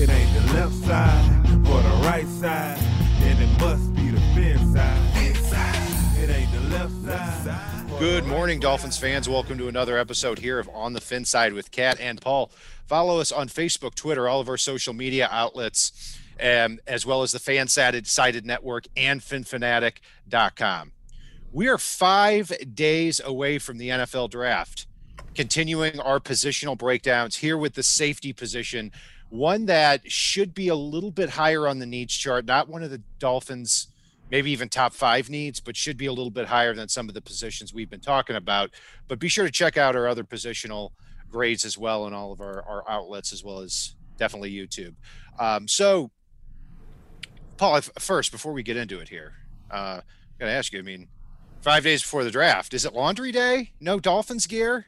It ain't the left side or the right side, then it must be the fin side. It ain't the left side. Good morning, Dolphins fans. Welcome to another episode here of On the Fin Side with Kat and Paul. Follow us on Facebook, Twitter, all of our social media outlets, um, as well as the Fansided Sided Network and FinFanatic.com. We are five days away from the NFL draft, continuing our positional breakdowns here with the safety position, one that should be a little bit higher on the needs chart, not one of the Dolphins' maybe even top five needs, but should be a little bit higher than some of the positions we've been talking about. But be sure to check out our other positional grades as well and all of our, our outlets, as well as definitely YouTube. Um, so, Paul, first, before we get into it here, uh, I'm going to ask you, I mean, five days before the draft, is it laundry day? No Dolphins gear?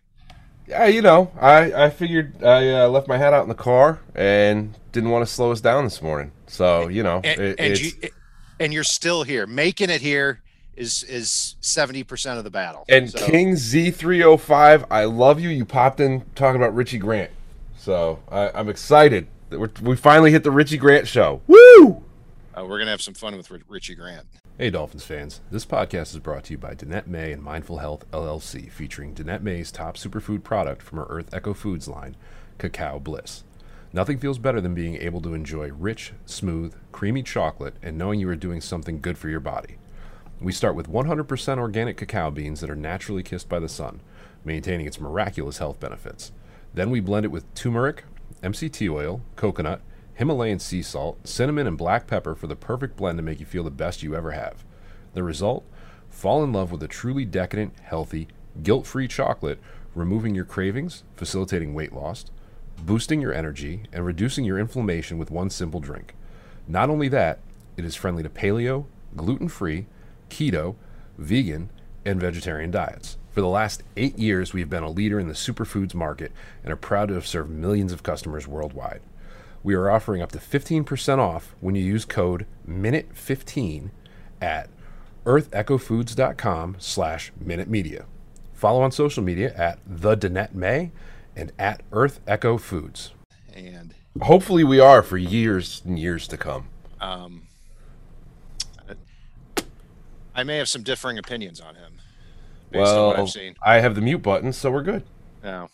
Yeah, you know, I I figured I uh, left my hat out in the car and didn't want to slow us down this morning. So you know, And, it, and, it's, you, and you're still here. Making it here is is 70% of the battle. and So- King Z three hundred five. I love you. You popped in talking about Richie Grant, so I, I'm excited that we're, we finally hit the Richie Grant show. Woo! uh, we're going to have some fun with Ri- Richie Grant. Hey Dolphins fans, this podcast is brought to you by Danette May and Mindful Health LLC, featuring Danette May's top superfood product from her Earth Echo Foods line, Cacao Bliss. Nothing feels better than being able to enjoy rich, smooth, creamy chocolate and knowing you are doing something good for your body. We start with 100% organic cacao beans that are naturally kissed by the sun, maintaining its miraculous health benefits. Then we blend it with turmeric, MCT oil, coconut, Himalayan sea salt, cinnamon, and black pepper for the perfect blend to make you feel the best you ever have. The result? Fall in love with a truly decadent, healthy, guilt free chocolate, removing your cravings, facilitating weight loss, boosting your energy, and reducing your inflammation with one simple drink. Not only that, it is friendly to paleo, gluten free, keto, vegan, and vegetarian diets. For the last eight years, we've been a leader in the superfoods market and are proud to have served millions of customers worldwide. We are offering up to 15% off when you use code MINUTE15 at earthechofoods.com slash minute media. Follow on social media at the Danette May and at Earth Echo Foods. And Hopefully, we are for years and years to come. um, I may have some differing opinions on him based on what I've seen. I have the mute button, so we're good. No,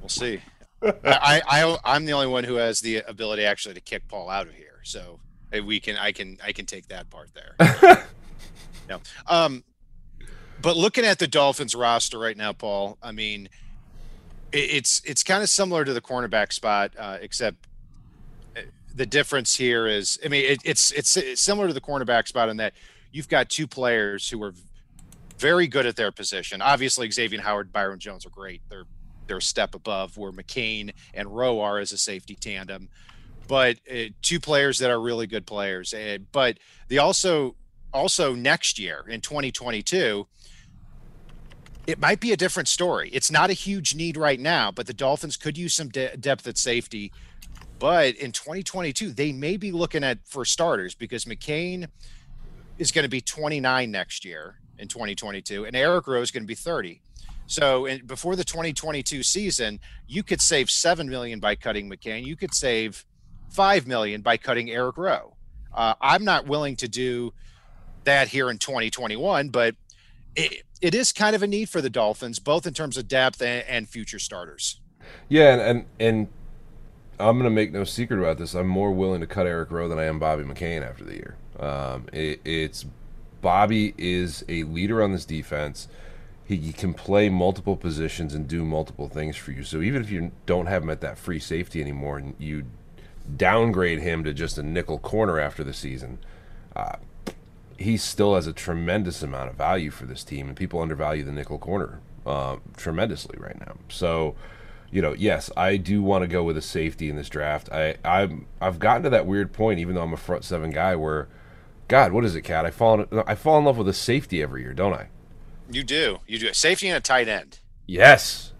we'll see. I, I I'm the only one who has the ability actually to kick Paul out of here, so we can I can I can take that part there. no, um, but looking at the Dolphins roster right now, Paul, I mean, it, it's it's kind of similar to the cornerback spot, uh, except uh, the difference here is, I mean, it, it's it's it's similar to the cornerback spot in that you've got two players who are very good at their position. Obviously, Xavier Howard, Byron Jones are great. They're they're a step above where McCain and Rowe are as a safety tandem. But uh, two players that are really good players. Uh, but they also also next year in 2022, it might be a different story. It's not a huge need right now, but the Dolphins could use some de- depth at safety. But in 2022, they may be looking at for starters because McCain is going to be 29 next year in 2022, and Eric Rowe is going to be 30. So in, before the 2022 season, you could save seven million by cutting McCain. You could save five million by cutting Eric Rowe. Uh, I'm not willing to do that here in 2021, but it, it is kind of a need for the Dolphins, both in terms of depth and, and future starters. Yeah, and, and and I'm gonna make no secret about this. I'm more willing to cut Eric Rowe than I am Bobby McCain after the year. Um, it, it's Bobby is a leader on this defense. He can play multiple positions and do multiple things for you. So even if you don't have him at that free safety anymore, and you downgrade him to just a nickel corner after the season, uh, he still has a tremendous amount of value for this team, and people undervalue the nickel corner uh, tremendously right now. So you know, yes, I do want to go with a safety in this draft. I I'm I've gotten to that weird point, even though I'm a front seven guy, where, God, what is it, Cat? I fall in, I fall in love with a safety every year, don't I? You do. You do. A safety and a tight end. Yes,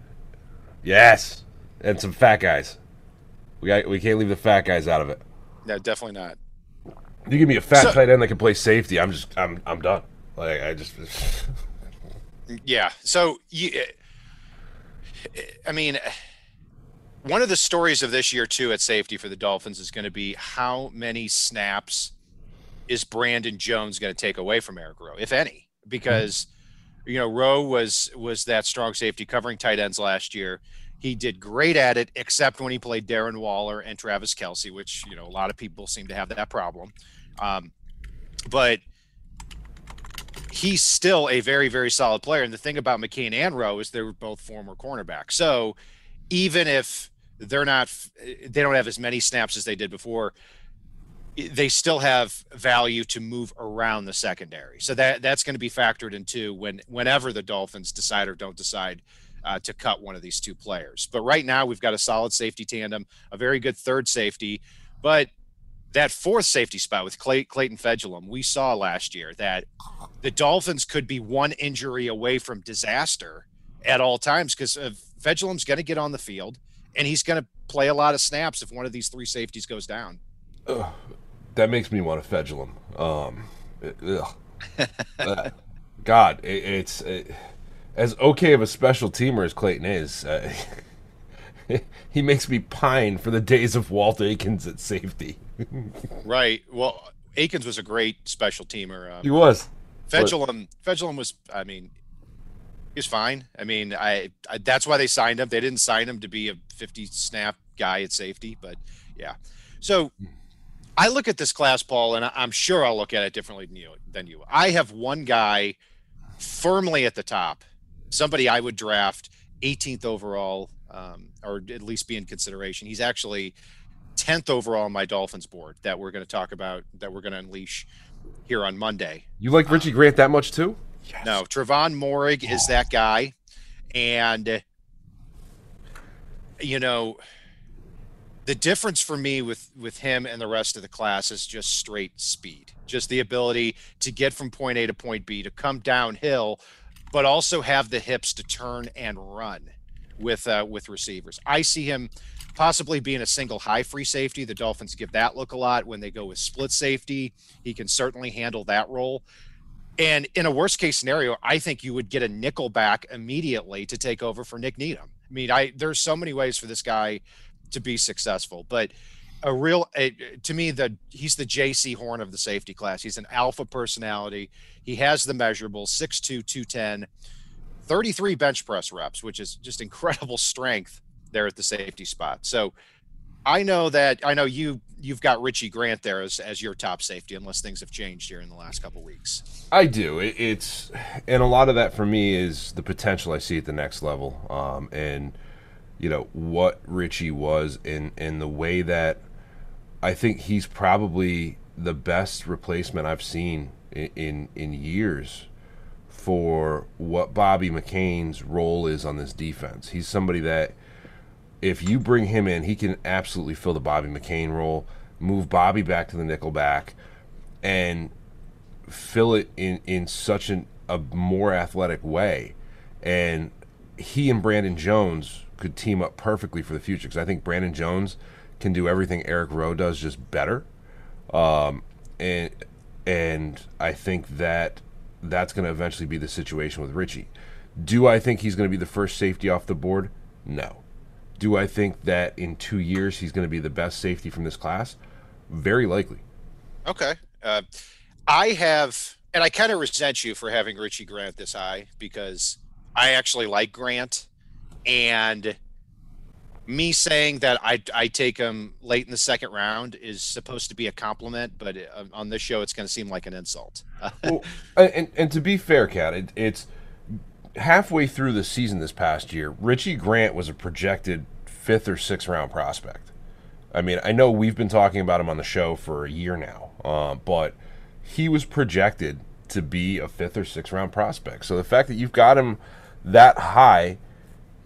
yes, and some fat guys. We got we can't leave the fat guys out of it. No, definitely not. You give me a fat So- tight end that can play safety, I'm just I'm I'm done. Like I just Yeah. So you, eh, I mean, one of the stories of this year too at safety for the Dolphins is going to be how many snaps is Brandon Jones going to take away from Eric Rowe, if any, because you know Rowe was was that strong safety covering tight ends last year. He did great at it, except when he played Darren Waller and Travis Kelce, which you know a lot of people seem to have that problem. Um, but he's still a very, very solid player. And the thing about McCain and Rowe is they're both former cornerbacks. So even if they're not, they don't have as many snaps as they did before, they still have value to move around the secondary. So that that's going to be factored into when whenever the Dolphins decide or don't decide uh, to cut one of these two players. But right now we've got a solid safety tandem, a very good third safety, but that fourth safety spot with Clay, Clayton Fejedelem, we saw last year that the Dolphins could be one injury away from disaster at all times because Fejedelem's going to get on the field and he's going to play a lot of snaps if one of these three safeties goes down. That makes me want to fedule him. Um. Uh, God, it, it's it, as okay of a special teamer as Clayton is. Uh, he makes me pine for the days of Walt Aikens at safety. Right. Well, Aikens was a great special teamer. Um, He was. Fejedelem, Fejedelem was, I mean, he was fine. I mean, I, I that's why they signed him. They didn't sign him to be a 50 snap guy at safety, but yeah. So I look at this class, Paul, and I- I'm sure I'll look at it differently than you. Than you. I have one guy firmly at the top, somebody I would draft 18th overall, um, or at least be in consideration. He's actually 10th overall on my Dolphins board that we're going to talk about, that we're going to unleash here on Monday. You like Richie Grant that much too? Yes. No, Trevon Moehrig is that guy, and you know, the difference for me with with him and the rest of the class is just straight speed, just the ability to get from point A to point B, to come downhill, but also have the hips to turn and run with uh, with receivers. I see him possibly being a single high free safety. The Dolphins give that look a lot when they go with split safety. He can certainly handle that role. And in a worst case scenario, I think you would get a nickel back immediately to take over for Nick Needham. I mean, I there's so many ways for this guy to be successful, but a real to me the he's the Jaycee Horn of the safety class. He's an alpha personality. He has the measurables 6'2", 210, 33 bench press reps, which is just incredible strength there at the safety spot. So I know that I know you you've got Richie Grant there as, as your top safety, unless things have changed here in the last couple weeks. I do. It, it's and a lot of that for me is the potential I see at the next level, um, and you know what Richie was, in in the way that I think he's probably the best replacement I've seen in in, in years for what Bobby McCain's role is on this defense. He's somebody that if you bring him in, he can absolutely fill the Bobby McCain role, move Bobby back to the nickel back, and fill it in in such an, a more athletic way. And he and Brandon Jones could team up perfectly for the future because I think Brandon Jones can do everything Eric Rowe does just better. Um, and and I think that that's going to eventually be the situation with Richie. Do I think he's going to be the first safety off the board? No. Do I think that in two years he's going to be the best safety from this class? Very likely. Okay. Uh, I have, and I kind of resent you for having Richie Grant this high because I actually like Grant. And me saying that I, I take him late in the second round is supposed to be a compliment, but uh, on this show, it's going to seem like an insult. well, and, and to be fair, Cat, it, it's halfway through the season this past year. Richie Grant was a projected fifth or sixth round prospect. I mean, I know we've been talking about him on the show for a year now, uh, but he was projected to be a fifth or sixth round prospect. So the fact that you've got him that high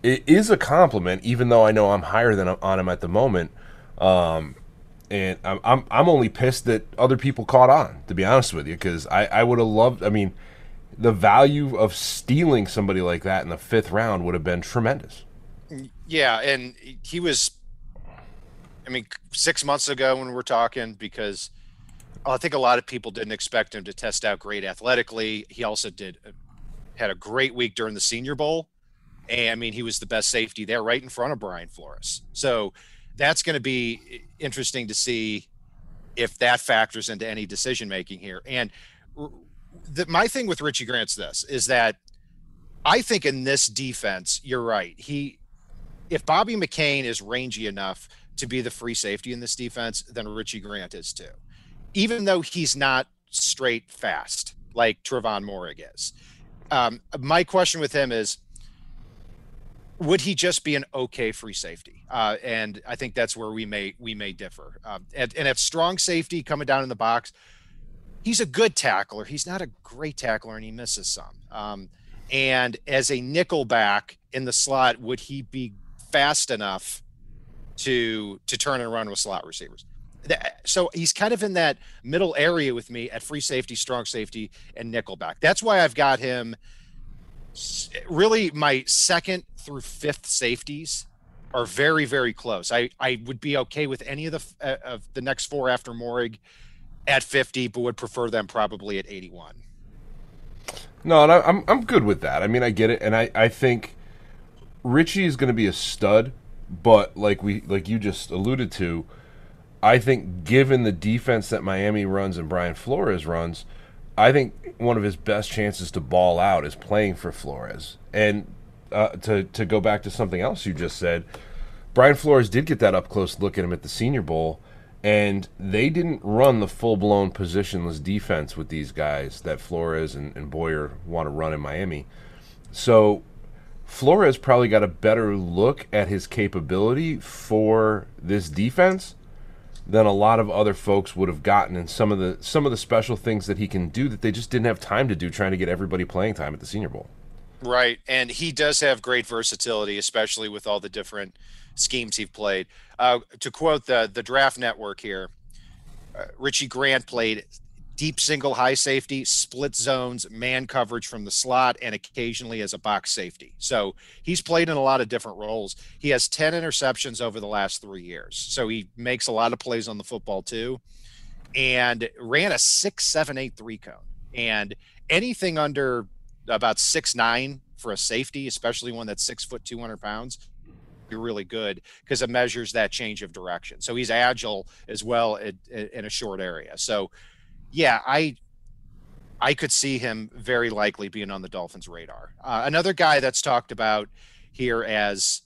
it is a compliment, even though I know I'm higher than on him at the moment. Um, and I'm, I'm I'm only pissed that other people caught on. To be honest with you, because I I would have loved. I mean, the value of stealing somebody like that in the fifth round would have been tremendous. Yeah, and he was. I mean, six months ago when we were talking, because I think a lot of people didn't expect him to test out great athletically. He also did had a great week during the Senior Bowl, and I mean, he was the best safety there, right in front of Brian Flores. So that's going to be interesting to see if that factors into any decision making here. And the, my thing with Richie Grant's this is that I think in this defense, you're right. He, if Bobby McCain is rangy enough to be the free safety in this defense, then Richie Grant is too, even though he's not straight fast like Trevon Moehrig is. Um, my question with him is would he just be an okay free safety? Uh, and I think that's where we may we may differ. Um, and, and if strong safety coming down in the box, he's a good tackler. He's not a great tackler, and he misses some. Um, and as a nickel back in the slot, would he be fast enough to to turn and run with slot receivers? So he's kind of in that middle area with me at free safety, strong safety, and nickel back. That's why I've got him really my second through fifth safeties are very very close. I I would be okay with any of the uh, of the next four after Moehrig at 50, but would prefer them probably at 81. No, and I, I'm I'm good with that. I mean, I get it, and I I think Richie is going to be a stud, but like we like you just alluded to, I think given the defense that Miami runs and Brian Flores runs, I think one of his best chances to ball out is playing for Flores. And uh, to to go back to something else you just said, Brian Flores did get that up close look at him at the Senior Bowl, and they didn't run the full blown positionless defense with these guys that Flores and, and Boyer want to run in Miami. So Flores probably got a better look at his capability for this defense than a lot of other folks would have gotten and some of the some of the special things that he can do that they just didn't have time to do trying to get everybody playing time at the Senior Bowl. Right, and he does have great versatility, especially with all the different schemes he's played. Uh, to quote the the Draft Network here, uh, Richie Grant played deep single high safety, split zones, man coverage from the slot, and occasionally as a box safety. So he's played in a lot of different roles. He has 10 interceptions over the last three years. So he makes a lot of plays on the football too. And ran a six, seven, eight, three cone. And anything under about six nine for a safety, especially one that's six foot two hundred pounds, be really good because it measures that change of direction. So he's agile as well in, in a short area. So yeah, I I could see him very likely being on the Dolphins' radar. Uh, another guy that's talked about here as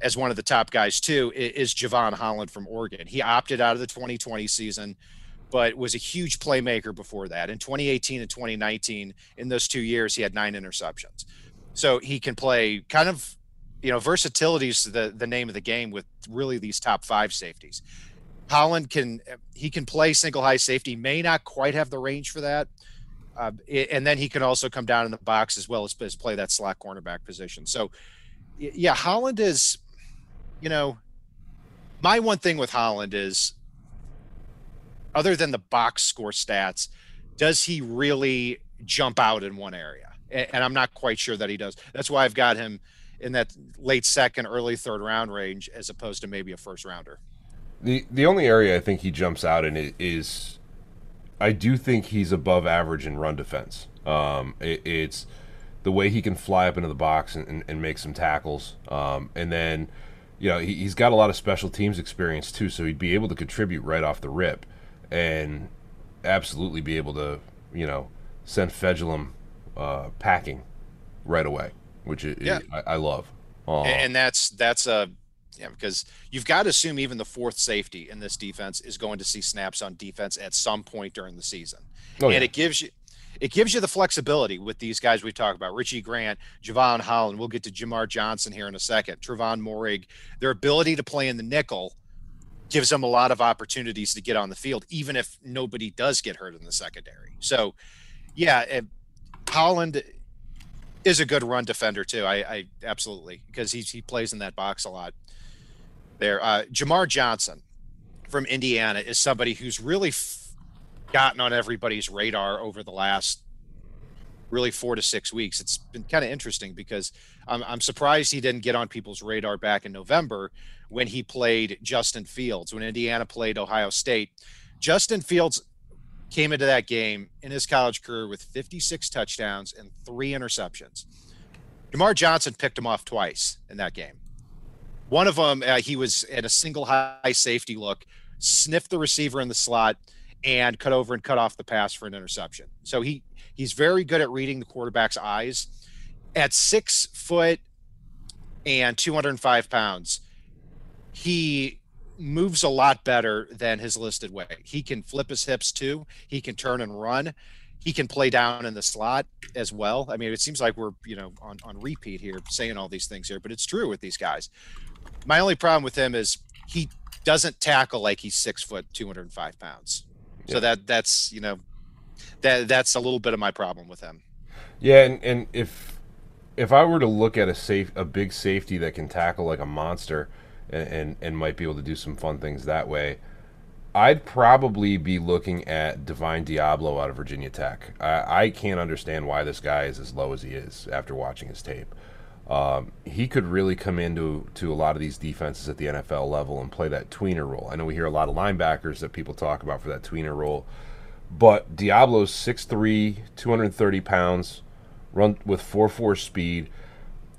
as one of the top guys too is, is Jevon Holland from Oregon. He opted out of the 2020 season but was a huge playmaker before that. In 2018 and 2019, in those two years, he had nine interceptions. So he can play kind of, you know, versatility is the, the name of the game with really these top five safeties. Holland can he can play single high safety, may not quite have the range for that. Uh, and then he can also come down in the box as well as, as play that slot cornerback position. So, yeah, Holland is, you know, my one thing with Holland is other than the box score stats, does he really jump out in one area? And I'm not quite sure that he does. That's why I've got him in that late second, early third round range as opposed to maybe a first rounder. The the only area I think he jumps out in is I do think he's above average in run defense. Um, it, it's the way he can fly up into the box and, and, and make some tackles. Um, and then, you know, he, has got a lot of special teams experience too, so he'd be able to contribute right off the rip and absolutely be able to, you know, send Fejedelem uh, packing right away, which is, yeah. I, I, love. Uh, and that's that's a yeah because you've got to assume even the fourth safety in this defense is going to see snaps on defense at some point during the season, oh, and yeah. it gives you it gives you the flexibility with these guys we talk about Richie Grant, Jevon Holland. We'll get to Jamar Johnson here in a second. Trevon Moehrig, their ability to play in the nickel gives them a lot of opportunities to get on the field, even if nobody does get hurt in the secondary. So, yeah, Holland, is a good run defender too. I, I absolutely because he he plays in that box a lot. There, uh, Jamar Johnson from Indiana is somebody who's really f- gotten on everybody's radar over the last really four to six weeks. It's been kind of interesting because I'm, I'm surprised he didn't get on people's radar back in November when he played Justin Fields when Indiana played Ohio State. Justin Fields came into that game in his college career with 56 touchdowns and three interceptions. Jamar Johnson picked him off twice in that game. One of them, uh, he was at a single high safety look, sniffed the receiver in the slot, and cut over and cut off the pass for an interception. So he he's very good at reading the quarterback's eyes. At six foot and 205 pounds, he moves a lot better than his listed weight. He can flip his hips too. He can turn and run. He can play down in the slot as well. I mean, it seems like we're, you know, on, on repeat here saying all these things here, but it's true with these guys. My only problem with him is he doesn't tackle like he's six foot, 205 pounds. So that that's, you know, that that's a little bit of my problem with him. Yeah, and, and if if I were to look at a safe a big safety that can tackle like a monster and, and, and might be able to do some fun things that way, I'd probably be looking at Divine Deablo out of Virginia Tech. I, I can't understand why this guy is as low as he is after watching his tape. Um, he could really come into to a lot of these defenses at the NFL level and play that tweener role. I know we hear a lot of linebackers that people talk about for that tweener role, but Deablo's 6'3", 230 pounds, run with 4-4 speed,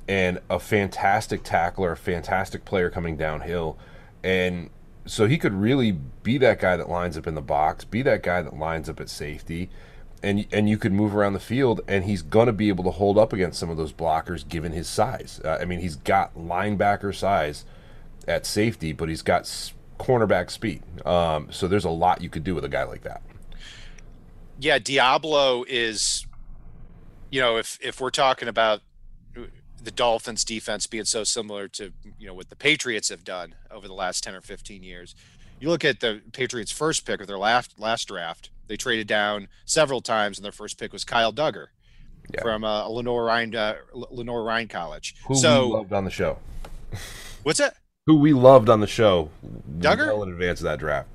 and a fantastic tackler, a fantastic player coming downhill. And so he could really be that guy that lines up in the box, be that guy that lines up at safety, and and you could move around the field, and he's gonna be able to hold up against some of those blockers given his size. Uh, I mean, he's got linebacker size at safety, but he's got s- cornerback speed. Um, so there's a lot you could do with a guy like that. yeah, Deablo is, you know, if if we're talking about the Dolphins defense being so similar to you know what the Patriots have done over the last ten or fifteen years, you look at the Patriots' first pick of their last last draft. They traded down several times, and their first pick was Kyle Dugger Yeah. from uh, Lenoir-Rhyne uh, Lenoir-Rhyne College. Who we so loved on the show. what's it? Who we loved on the show. Dugger? Well in advance of that draft.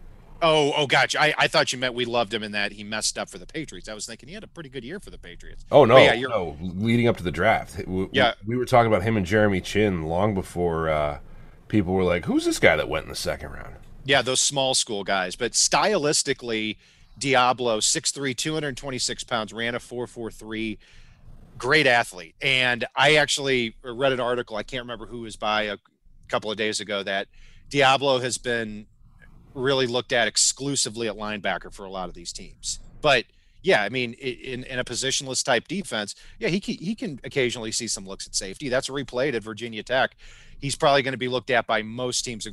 Oh, oh, gotcha. I, I thought you meant we loved him in that he messed up for the Patriots. I was thinking he had a pretty good year for the Patriots. Oh no, But yeah, you're- no! Leading up to the draft, we, we- Yeah. we were talking about him and Jeremy Chinn long before uh, people were like, "Who's this guy that went in the second round?" Yeah, those small school guys. But stylistically, Deablo, 6'3, 226 pounds, ran a 4'4'3. Great athlete. And I actually read an article, I can't remember who was by a couple of days ago, that Deablo has been really looked at exclusively at linebacker for a lot of these teams. But yeah, I mean, in, in a positionless type defense, yeah, he can, he can occasionally see some looks at safety. That's he at Virginia Tech. He's probably going to be looked at by most teams,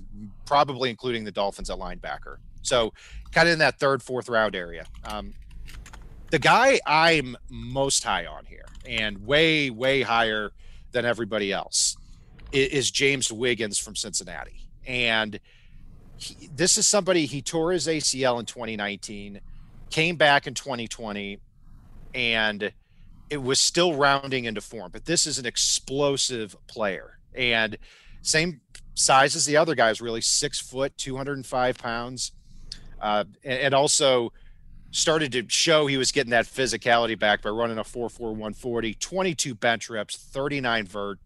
probably including the Dolphins at linebacker. So, kind of in that third, fourth round area. Um, the guy I'm most high on here, and way, way higher than everybody else, is James Wiggins from Cincinnati. And he, this is somebody he tore his ACL in 2019, came back in 2020, and it was still rounding into form. But this is an explosive player, and same size as the other guys, really six foot, 205 pounds, uh, and, and also started to show he was getting that physicality back by running a 4 4 140, 22 bench reps, 39 vert.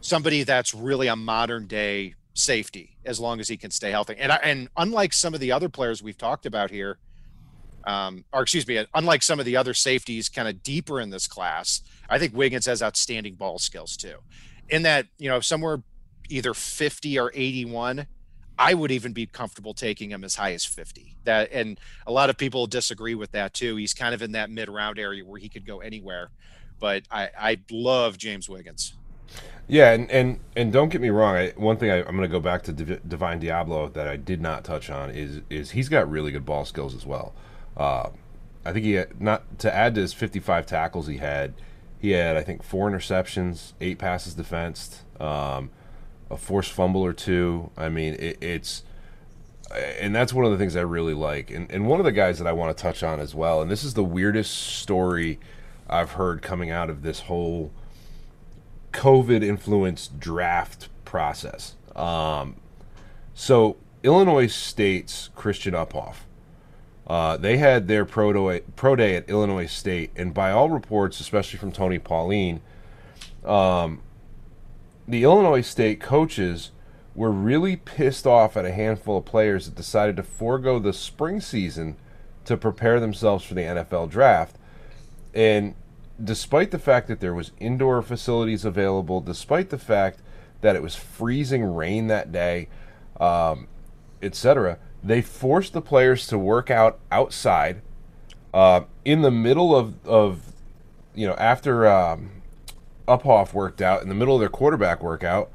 Somebody that's really a modern day safety as long as he can stay healthy. And I, and unlike some of the other players we've talked about here, um, or excuse me, unlike some of the other safeties kind of deeper in this class, I think Wiggins has outstanding ball skills too. In that, you know, somewhere either 50 or 81, I would even be comfortable taking him as high as 50. That and a lot of people disagree with that too. He's kind of in that mid round area where he could go anywhere. But I, I love James Wiggins. Yeah, and and, and don't get me wrong. I, one thing I, I'm going to go back to Div- Divine Deablo that I did not touch on is is he's got really good ball skills as well. Uh, I think he had, not to add to his 55 tackles he had. He had I think four interceptions, eight passes defensed, um, a forced fumble or two. I mean, it, it's and that's one of the things I really like. And and one of the guys that I want to touch on as well. And this is the weirdest story I've heard coming out of this whole COVID influenced draft process. Um, so Illinois State's Christian Uphoff, uh, they had their pro day, pro day at Illinois State, and by all reports, especially from Tony Pauline, um, the Illinois State coaches were really pissed off at a handful of players that decided to forego the spring season to prepare themselves for the NFL draft. And despite the fact that there was indoor facilities available, despite the fact that it was freezing rain that day, um, etc., they forced the players to work out outside uh, in the middle of, of you know, after um, Uphoff worked out, in the middle of their quarterback workout,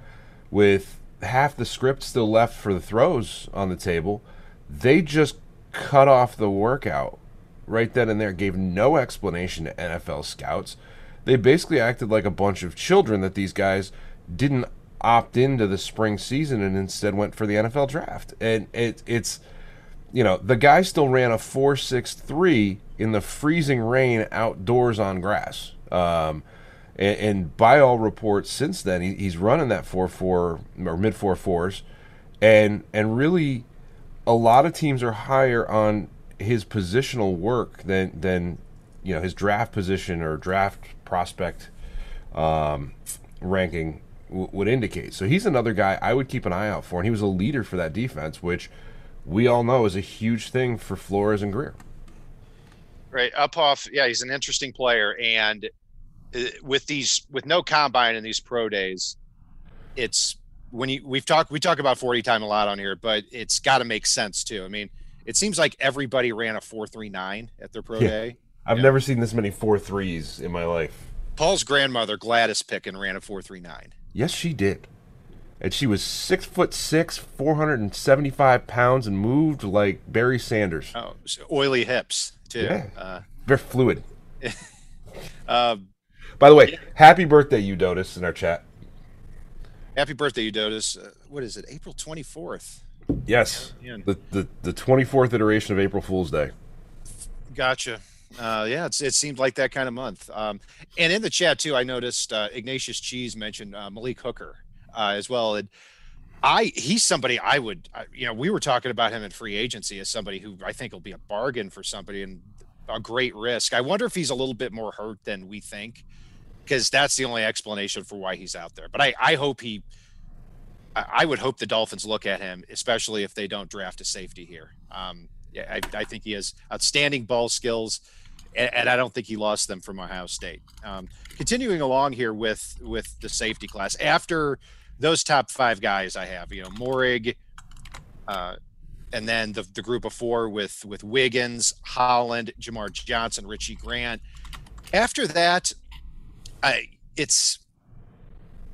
with half the script still left for the throws on the table, they just cut off the workout right then and there, gave no explanation to NFL scouts. They basically acted like a bunch of children that these guys didn't opt into the spring season and instead went for the NFL draft. And it, it's, you know, the guy still ran a 4.63 in the freezing rain outdoors on grass. Um, and, and, by all reports since then, he, he's running that 4.4 or mid 4.4s. And, and really, a lot of teams are higher on his positional work than, than you know, his draft position or draft prospect um, ranking w- would indicate. So he's another guy I would keep an eye out for, and he was a leader for that defense, which we all know is a huge thing for Flores and Grier. Right, Uphoff, yeah, he's an interesting player, and uh, with these with no combine in these pro days, it's when you we've talked we talk about 40 time a lot on here, but it's got to make sense too. I mean, it seems like everybody ran a 439 at their pro yeah. day. I've yeah. never seen this many four threes in my life. Paul's grandmother Gladys Picken ran a 439. Yes, she did. And she was six foot six, four hundred and seventy-five pounds, and moved like Barry Sanders. Oh, oily hips too. Yeah, uh, very fluid. um, By the way, yeah. happy birthday, Eudotus, in our chat. Happy birthday, Eudotus. Uh, what is it? April twenty fourth. Yes, the the the twenty fourth iteration of April Fool's Day. Gotcha. Uh, yeah, it's, it seemed like that kind of month. Um, and in the chat too, I noticed uh, Ignatius Cheese mentioned uh, Malik Hooker uh, as well. And I he's somebody I would, you know, we were talking about him in free agency as somebody who I think will be a bargain for somebody and a great risk. I wonder if he's a little bit more hurt than we think, because that's the only explanation for why he's out there. But I, I hope he. I would hope the Dolphins look at him, especially if they don't draft a safety here. Um, yeah, I, I, think he has outstanding ball skills and, and, I don't think he lost them from Ohio State. Um, continuing along here with with the safety class, after those top five guys, I have you know Moehrig, uh, and then the, the group of four with with Wiggins, Holland, Jamar Johnson, Richie Grant. After that, I it's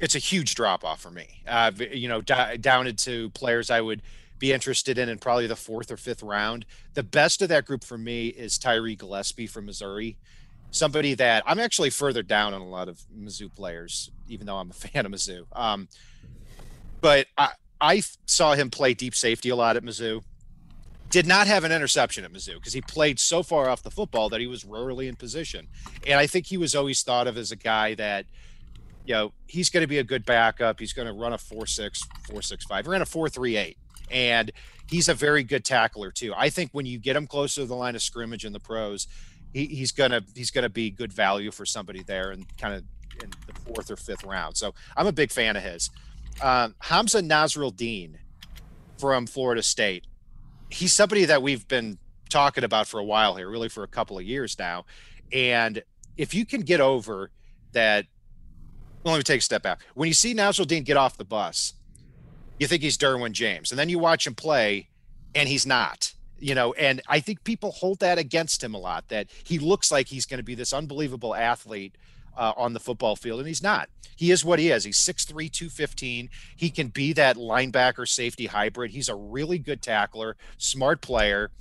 it's a huge drop off for me. Uh, you know, d- down into players I would be interested in in probably the fourth or fifth round. The best of that group for me is Tyree Gillespie from Missouri. Somebody that I'm actually further down on a lot of Mizzou players, even though I'm a fan of Mizzou. Um, but I, I saw him play deep safety a lot at Mizzou. Did not have an interception at Mizzou because he played so far off the football that he was rarely in position. And I think he was always thought of as a guy that, you know, he's going to be a good backup. He's going to run a 4 6, 4 6 5. He ran a 4 3 8 and he's a very good tackler too. I think when you get him closer to the line of scrimmage in the pros, he, he's gonna he's gonna be good value for somebody there and kind of in the fourth or fifth round. So I'm a big fan of his. Um, Hamza Nasirildeen from Florida State. He's somebody that we've been talking about for a while here, really for a couple of years now. And if you can get over that, well, let me take a step back. When you see Nasirildeen get off the bus, you think he's Derwin James, and then you watch him play, and he's not. You know, and I think people hold that against him a lot. That he looks like he's going to be this unbelievable athlete uh, on the football field, and he's not. He is what he is. He's 6'3, 215. He can be that linebacker safety hybrid. He's a really good tackler, smart player.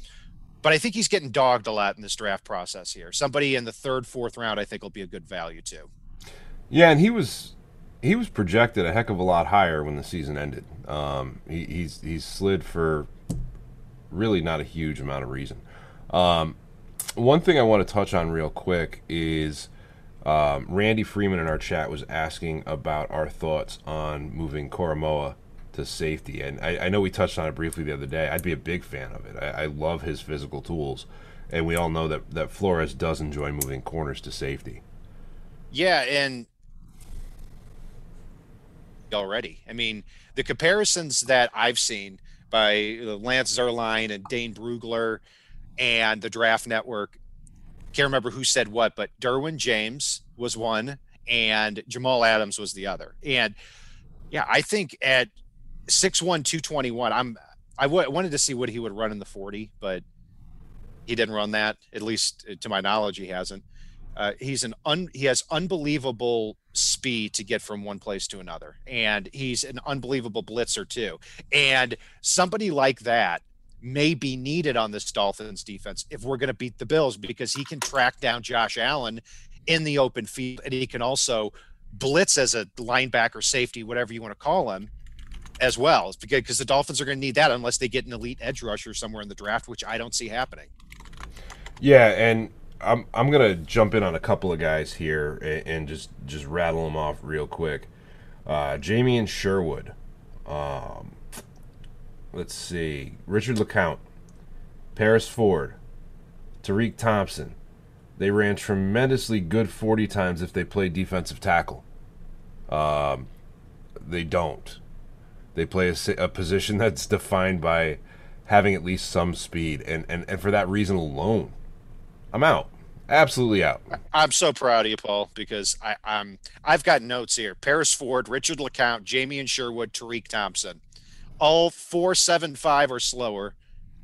But I think he's getting dogged a lot in this draft process here. Somebody in the third, fourth round, I think, will be a good value too. Yeah, and he was he was projected a heck of a lot higher when the season ended. Um, he, he's he's slid for really not a huge amount of reason. Um, one thing I want to touch on real quick is Um, Randy Freeman in our chat was asking about our thoughts on moving Koromoa to safety, and I, I know we touched on it briefly the other day. I'd be a big fan of it. I, I love his physical tools, and we all know that that Flores does enjoy moving corners to safety. Yeah, and already. I mean, the comparisons that I've seen by Lance Zierlein and Dane Brugler and the Draft Network, can't remember who said what, but Derwin James was one and Jamal Adams was the other. And yeah, I think at 6'1", 221, I'm I w- wanted to see what he would run in the 40, but he didn't run that. At least uh, to my knowledge, he hasn't. Uh, he's an un, he has unbelievable speed to get from one place to another, and he's an unbelievable blitzer too. And somebody like that may be needed on this Dolphins defense if we're going to beat the Bills because he can track down Josh Allen in the open field, and he can also blitz as a linebacker, safety, whatever you want to call him, as well. Because the Dolphins are going to need that unless they get an elite edge rusher somewhere in the draft, which I don't see happening. Yeah, and I'm I'm gonna jump in on a couple of guys here and, and just just rattle them off real quick. Uh, and Sherwood. Um, let's see. Richard LeCounte, Paris Ford, Tariq Thompson. They ran tremendously good 40 times if they played defensive tackle. Um, they don't. They play a, a position that's defined by having at least some speed, and, and, and for that reason alone, I'm out. Absolutely out. I'm so proud of you, Paul, because I, I'm I've got notes here. Paris Ford, Richard LeCounte, Jamie and Sherwood, Tariq Thompson, all four seven five or slower,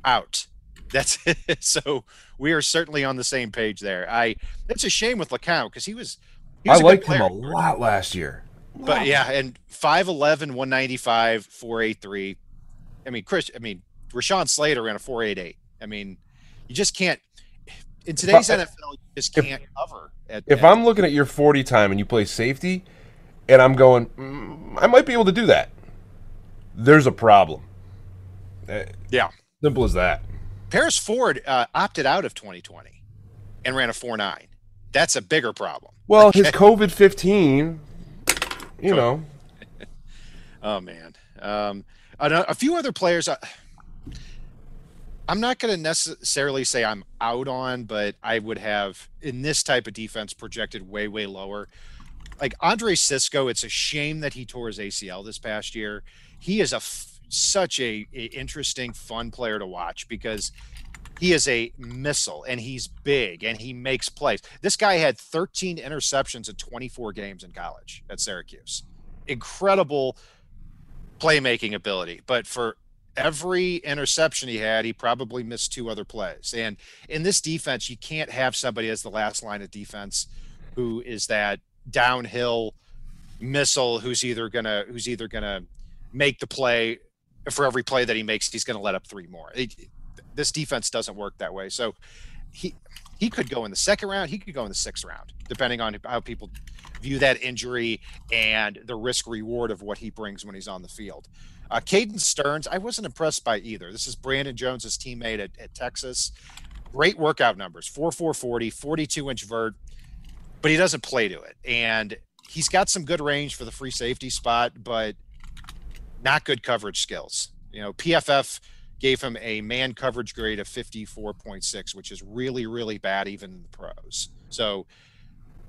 out. That's it. so we are certainly on the same page there. I it's a shame with LeCounte because he was. He was I liked him a lot last year. But yeah, and 5'11", 195, 483. I mean, Chris. I mean, Rashawn Slater ran a 488. I mean, you just can't in today's NFL, you just can't if, cover. At, if at, I'm looking at your 40 time and you play safety, and I'm going, mm, I might be able to do that. There's a problem. Uh, yeah, simple as that. Paris Ford uh, opted out of 2020 and ran a 4.9. That's a bigger problem. Well, okay. his COVID 15, you know. oh man, um, a, a few other players. Uh, I'm not going to necessarily say I'm out on, but I would have in this type of defense projected way, way lower. Like Andre Cisco, it's a shame that he tore his ACL this past year. He is a f- such a, a interesting, fun player to watch because he is a missile and he's big and he makes plays. This guy had 13 interceptions in 24 games in college at Syracuse. Incredible playmaking ability. But for every interception he had, he probably missed two other plays. And in this defense, you can't have somebody as the last line of defense who is that downhill missile who's either gonna who's either gonna make the play for every play that he makes, he's gonna let up three more. It, this defense doesn't work that way. So he he could go in the second round, he could go in the sixth round, depending on how people view that injury and the risk reward of what he brings when he's on the field. Uh, Caden Sterns, I wasn't impressed by either. This is Brandon Jones's teammate at, at Texas. Great workout numbers 4 4 40, 42 inch vert, but he doesn't play to it. And he's got some good range for the free safety spot, but not good coverage skills. You know, PFF gave him a man coverage grade of 54.6, which is really, really bad, even in the pros. So,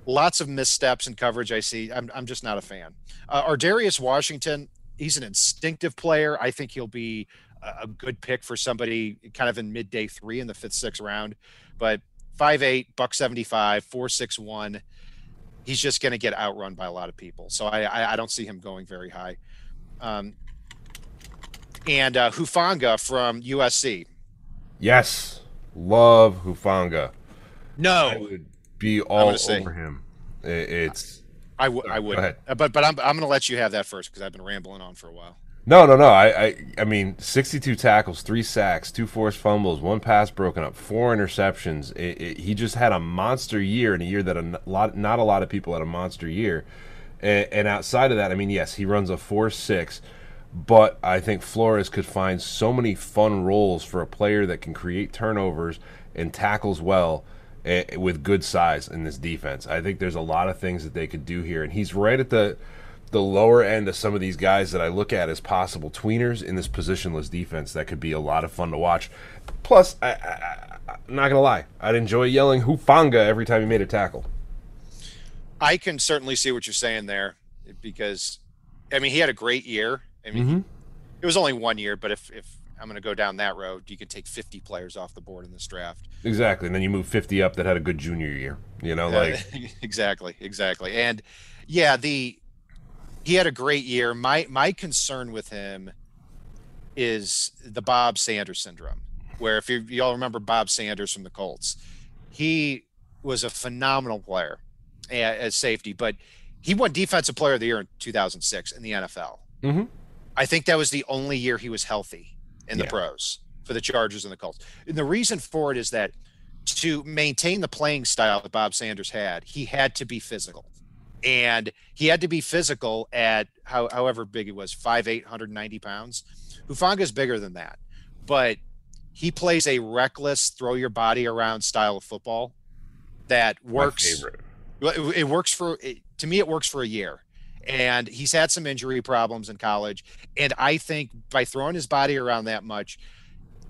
lots of missteps in coverage I see. I'm, I'm just not a fan. Uh, Darius Washington, he's an instinctive player. I think he'll be a, good pick for somebody kind of in midday three in the fifth, sixth round. But five eight, buck seventy five, four six one. He's just going to get outrun by a lot of people. So I, I, I don't see him going very high. Um, and uh, Hufanga from USC. Yes, love Hufanga. No, I would be all over say, him. It's I would. I would. Uh, but but I'm I'm going to let you have that first because I've been rambling on for a while. No, no, no. I, I, I mean, 62 tackles, three sacks, two forced fumbles, one pass broken up, four interceptions. It, it, he just had a monster year in a year that a lot, not a lot of people had a monster year. And, and outside of that, I mean, yes, he runs a four-six, but I think Flores could find so many fun roles for a player that can create turnovers and tackles well eh, with good size in this defense. I think there's a lot of things that they could do here, and he's right at the the lower end of some of these guys that I look at as possible tweeners in this positionless defense that could be a lot of fun to watch. Plus, I, I'm not gonna lie, I'd enjoy yelling "Hufanga" every time he made a tackle. I can certainly see what you're saying there because, I mean, he had a great year. I mean, Mm-hmm. it was only one year, but if, if I'm going to go down that road, you could take 50 players off the board in this draft. Exactly, and then you move 50 up that had a good junior year. You know, like exactly, exactly. And yeah, the he had a great year. My my concern with him is the Bob Sanders syndrome, where if you, you all remember Bob Sanders from the Colts, he was a phenomenal player as safety, but he won Defensive Player of the Year in 2006 in the NFL. Mhm. I think that was the only year he was healthy in the Yeah. pros for the Chargers and the Colts. And the reason for it is that to maintain the playing style that Bob Sanders had, he had to be physical. And he had to be physical at how, however big he was, 5'8, 190 pounds. Hufanga is bigger than that. But he plays a reckless, throw your body around style of football that works. it works for it, to me. It works for a year, and he's had some injury problems in college. And I think by throwing his body around that much,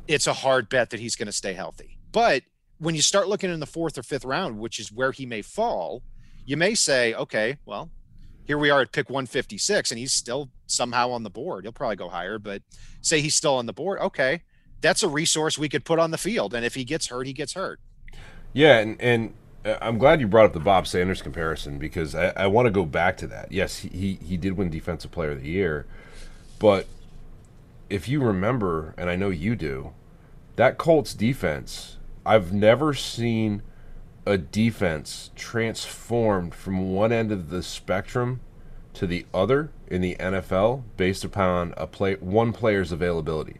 it's a hard bet that he's going to stay healthy. But when you start looking in the fourth or fifth round, which is where he may fall, you may say, okay, well, here we are at pick 156, and he's still somehow on the board. He'll probably go higher, but say he's still on the board. Okay, that's a resource we could put on the field, and if he gets hurt, he gets hurt. Yeah, and and I'm glad you brought up the Bob Sanders comparison because I, I want to go back to that. Yes, he, he did win Defensive Player of the Year, but if you remember, and I know you do, that Colts defense, I've never seen a defense transformed from one end of the spectrum to the other in the NFL based upon a play one player's availability.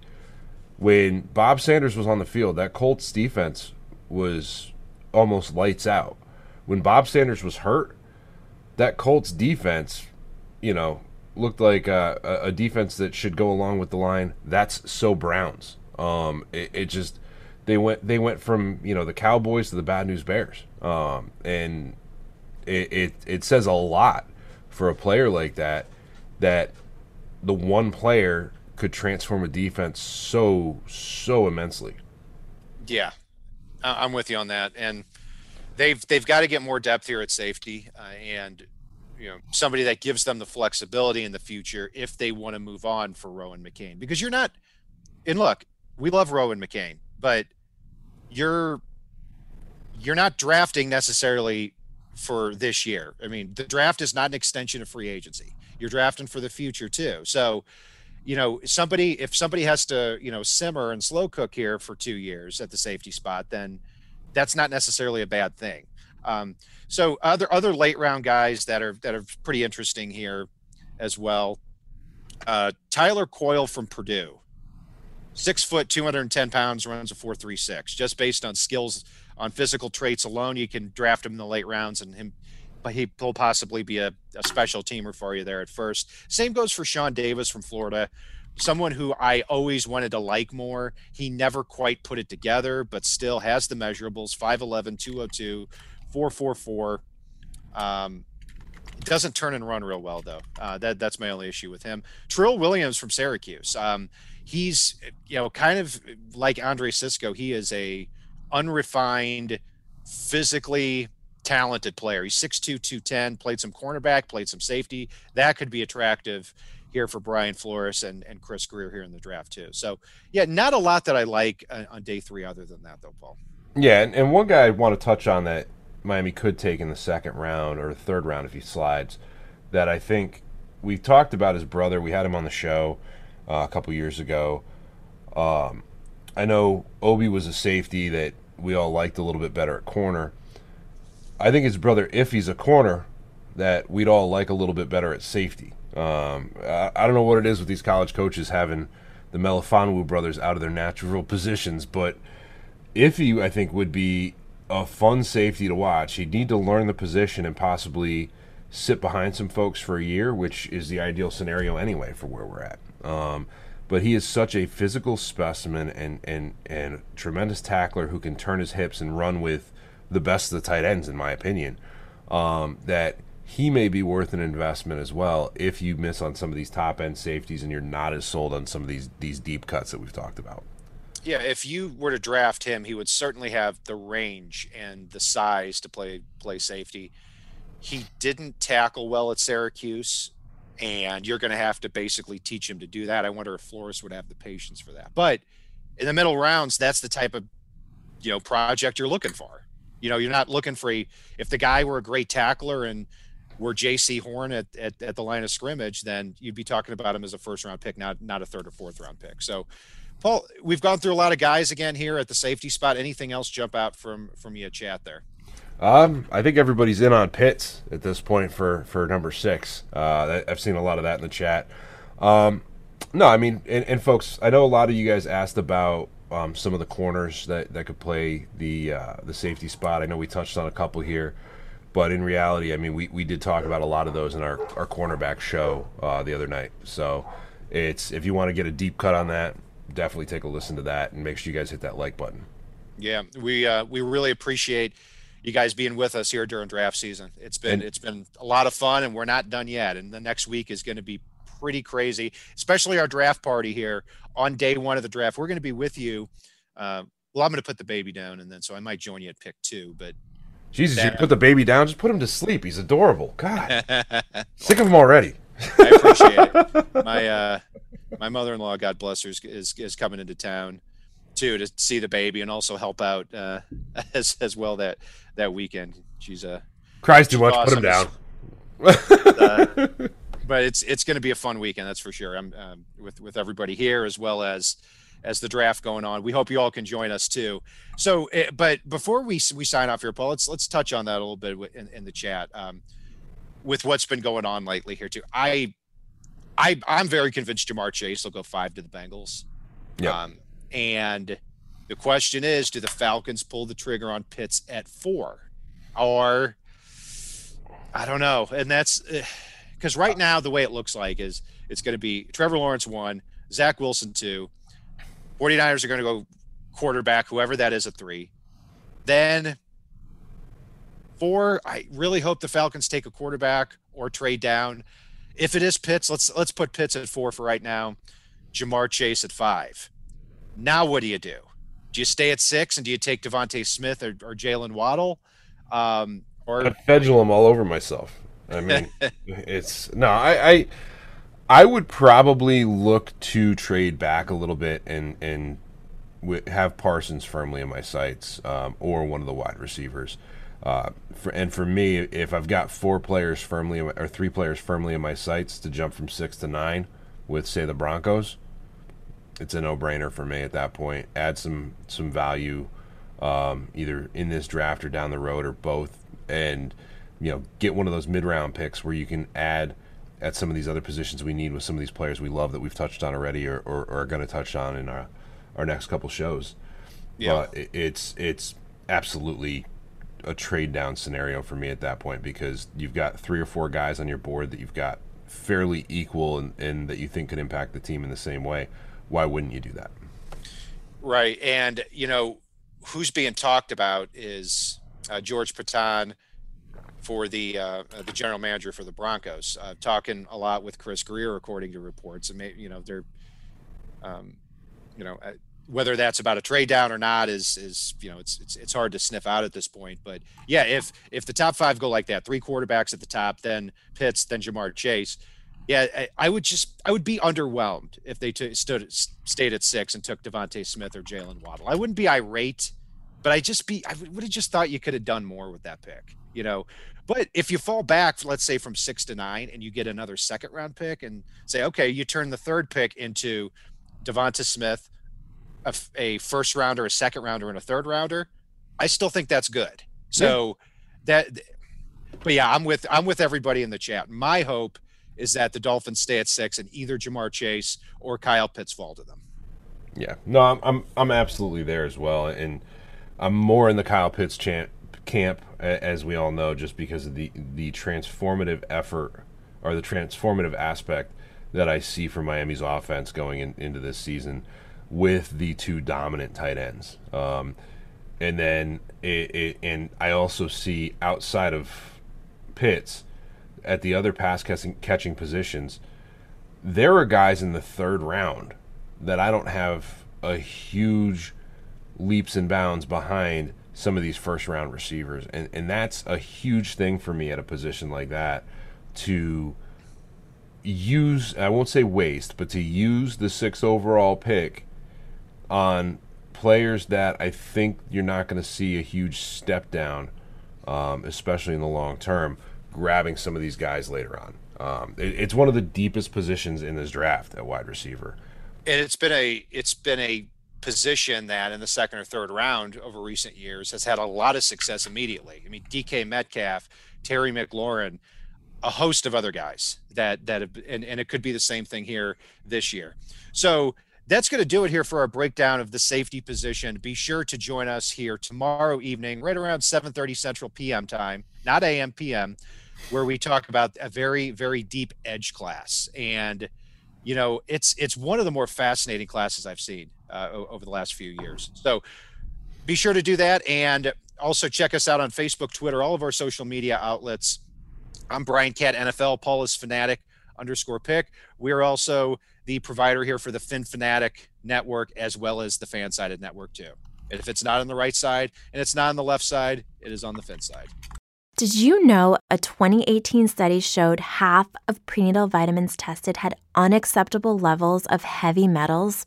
When Bob Sanders was on the field, that Colts defense was almost lights out. When Bob Sanders was hurt, that Colts defense, you know, looked like a, a- defense that should go along with the line. That's so Browns. Um, it, it just they went they went from you know the Cowboys to the Bad News Bears, um, and it, it it says a lot for a player like that that the one player could transform a defense so so immensely. Yeah, I'm with you on that, and they've they've got to get more depth here at safety, uh, and you know somebody that gives them the flexibility in the future if they want to move on for Rowan McCain, because you're not. And look, we love Rowan McCain, but you're you're not drafting necessarily for this year. I mean, the draft is not an extension of free agency. You're drafting for the future too. So, you know, somebody if somebody has to, you know, simmer and slow cook here for 2 years at the safety spot, then that's not necessarily a bad thing. Um, so other other late round guys that are that are pretty interesting here as well. Uh, Tyler Coyle from Purdue, six foot, 210 pounds, runs a 436. Just based on skills, on physical traits alone, you can draft him in the late rounds, and him, but he will possibly be a, a special teamer for you there at first. Same goes for Shawn Davis from Florida, someone who I always wanted to like more. He never quite put it together, but still has the measurables 5'11, 202, 444. Um, doesn't turn and run real well though. Uh, that that's my only issue with him. Trill Williams from Syracuse. Um, he's you know kind of like Andre Cisco. He is a unrefined, physically talented player. He's 6'2", 210, Played some cornerback, played some safety. That could be attractive here for Brian Flores and and Chris Grier here in the draft too. So yeah, not a lot that I like uh, on day three other than that though, Paul. Yeah, and, and one guy I want to touch on that Miami could take in the second round or third round if he slides, that I think we've talked about his brother. We had him on the show uh, a couple years ago. Um, I know Obi was a safety that we all liked a little bit better at corner. I think his brother, if he's a corner, that we'd all like a little bit better at safety. Um, I, I don't know what it is with these college coaches having the Melifonwu brothers out of their natural positions, but Iffy, I think, would be a fun safety to watch. He'd need to learn the position and possibly sit behind some folks for a year, which is the ideal scenario anyway for where we're at. Um, but he is such a physical specimen and, and, and tremendous tackler who can turn his hips and run with the best of the tight ends in my opinion. Um, that he may be worth an investment as well if you miss on some of these top end safeties and you're not as sold on some of these these deep cuts that we've talked about. Yeah, if you were to draft him, he would certainly have the range and the size to play play safety. He didn't tackle well at Syracuse, and you're going to have to basically teach him to do that. I wonder if Flores would have the patience for that. But in the middle rounds, that's the type of you know project you're looking for. You know, you're not looking for a if the guy were a great tackler and were Jaycee Horn at, at, at the line of scrimmage, then you'd be talking about him as a first round pick, not not a third or fourth round pick. So Paul, we've gone through a lot of guys again here at the safety spot. Anything else jump out from from your chat there? Um, I think everybody's in on Pitts at this point for for number six. Uh, I've seen a lot of that in the chat. Um, no, I mean, and, and, folks, I know a lot of you guys asked about um, some of the corners that, that could play the uh, the safety spot. I know we touched on a couple here, but in reality, I mean, we, we did talk about a lot of those in our, our cornerback show uh, the other night. So it's if you want to get a deep cut on that, definitely take a listen to that and make sure you guys hit that like button. Yeah, we uh, we really appreciate you guys being with us here during draft season. It's been and, it's been a lot of fun, and we're not done yet. And the next week is going to be pretty crazy, especially our draft party here on day one of the draft. We're going to be with you. Uh, well, I'm going to put the baby down, and then so I might join you at pick two. But Jesus, that, you put the baby down. Just put him to sleep. He's adorable. God, sick of him already. I appreciate it. My uh, my mother-in-law, God bless her, is, is, is coming into town too to see the baby and also help out uh, as as well that that weekend. She's a uh, cries too much. Awesome. Put him down. uh, but it's it's going to be a fun weekend, that's for sure. I'm um, with with everybody here as well as as the draft going on. We hope you all can join us too. So, eh, but before we we sign off here, Paul, let's let's touch on that a little bit in, in the chat. Um, with what's been going on lately here too. I I I'm very convinced Ja'Marr Chase will go five to the Bengals. Yeah. Um, and the question is, do the Falcons pull the trigger on Pitts at four, or I don't know. And that's because right now the way it looks like is it's going to be Trevor Lawrence one, Zach Wilson two, 49ers are going to go quarterback, whoever that is, at three. Then four, I really hope the Falcons take a quarterback or trade down. If it is Pitts, let's let's put Pitts at four for right now. Ja'Marr Chase at five. Now what do you do? Do you stay at six and do you take DeVonta Smith or, or Jaylen Waddle? Um, or I fedule them all over myself. I mean, it's no, I, I I would probably look to trade back a little bit and and have Parsons firmly in my sights um, or one of the wide receivers. Uh, for, and for me, if I've got four players firmly or three players firmly in my sights to jump from six to nine with, say, the Broncos, it's a no-brainer for me at that point. Add some some value, um, either in this draft or down the road or both, and you know get one of those mid-round picks where you can add at some of these other positions we need with some of these players we love that we've touched on already or, or, or are going to touch on in our our next couple shows. Yeah, but it, it's it's absolutely a trade down scenario for me at that point because you've got three or four guys on your board that you've got fairly equal and, and that you think could impact the team in the same way. Why wouldn't you do that? Right. And, you know, who's being talked about is uh, George Paton for the uh, the general manager for the Broncos, uh, talking a lot with Chris Grier, according to reports. And, maybe, you know, they're, um, you know, uh, whether that's about a trade down or not is is you know it's it's it's hard to sniff out at this point. But yeah, if if the top five go like that, three quarterbacks at the top, then Pitts, then Ja'Marr Chase. Yeah, I, would just I would be underwhelmed if they t- stood stayed at six and took DeVonta Smith or Jaylen Waddle. I wouldn't be irate, but I just be I would have just thought you could have done more with that pick, you know. But if you fall back, let's say from six to nine, and you get another second round pick, and say, okay, you turn the third pick into DeVonta Smith, a, a first rounder, a second rounder, and a third rounder, I still think that's good. So yeah. that, but yeah, I'm with I'm with everybody in the chat. My hope is that the Dolphins stay at six and either Ja'Marr Chase or Kyle Pitts fall to them. Yeah, no, I'm I'm I'm absolutely there as well, and I'm more in the Kyle Pitts chant, camp, as we all know, just because of the the transformative effort or the transformative aspect that I see for Miami's offense going in, into this season with the two dominant tight ends. Um, and then it, it, and I also see outside of Pitts at the other pass catching, catching positions, there are guys in the third round that I don't have a huge leaps and bounds behind some of these first round receivers. And, and that's a huge thing for me at a position like that to use, I won't say waste, but to use the six overall pick on players that I think you're not going to see a huge step down, um, especially in the long term, grabbing some of these guys later on. Um, it, it's one of the deepest positions in this draft at wide receiver. And it's been a it's been a position that in the second or third round over recent years has had a lot of success immediately. I mean, DK Metcalf, Terry McLaurin, a host of other guys that that have, and, and it could be the same thing here this year. So that's going to do it here for our breakdown of the safety position. Be sure to join us here tomorrow evening, right around 7:30 Central PM time, not AM PM, where we talk about a very very deep edge class and you know it's it's one of the more fascinating classes i've seen uh, over the last few years. So be sure to do that and also check us out on facebook twitter all of our social media outlets. I'm brian cat nfl paul is fanatic underscore pick. We're also the provider here for the fin fanatic network as well as the fan sided network too. And if it's not on the right side and it's not on the left side it is on the fin side. Did you know a 2018 study showed half of prenatal vitamins tested had unacceptable levels of heavy metals?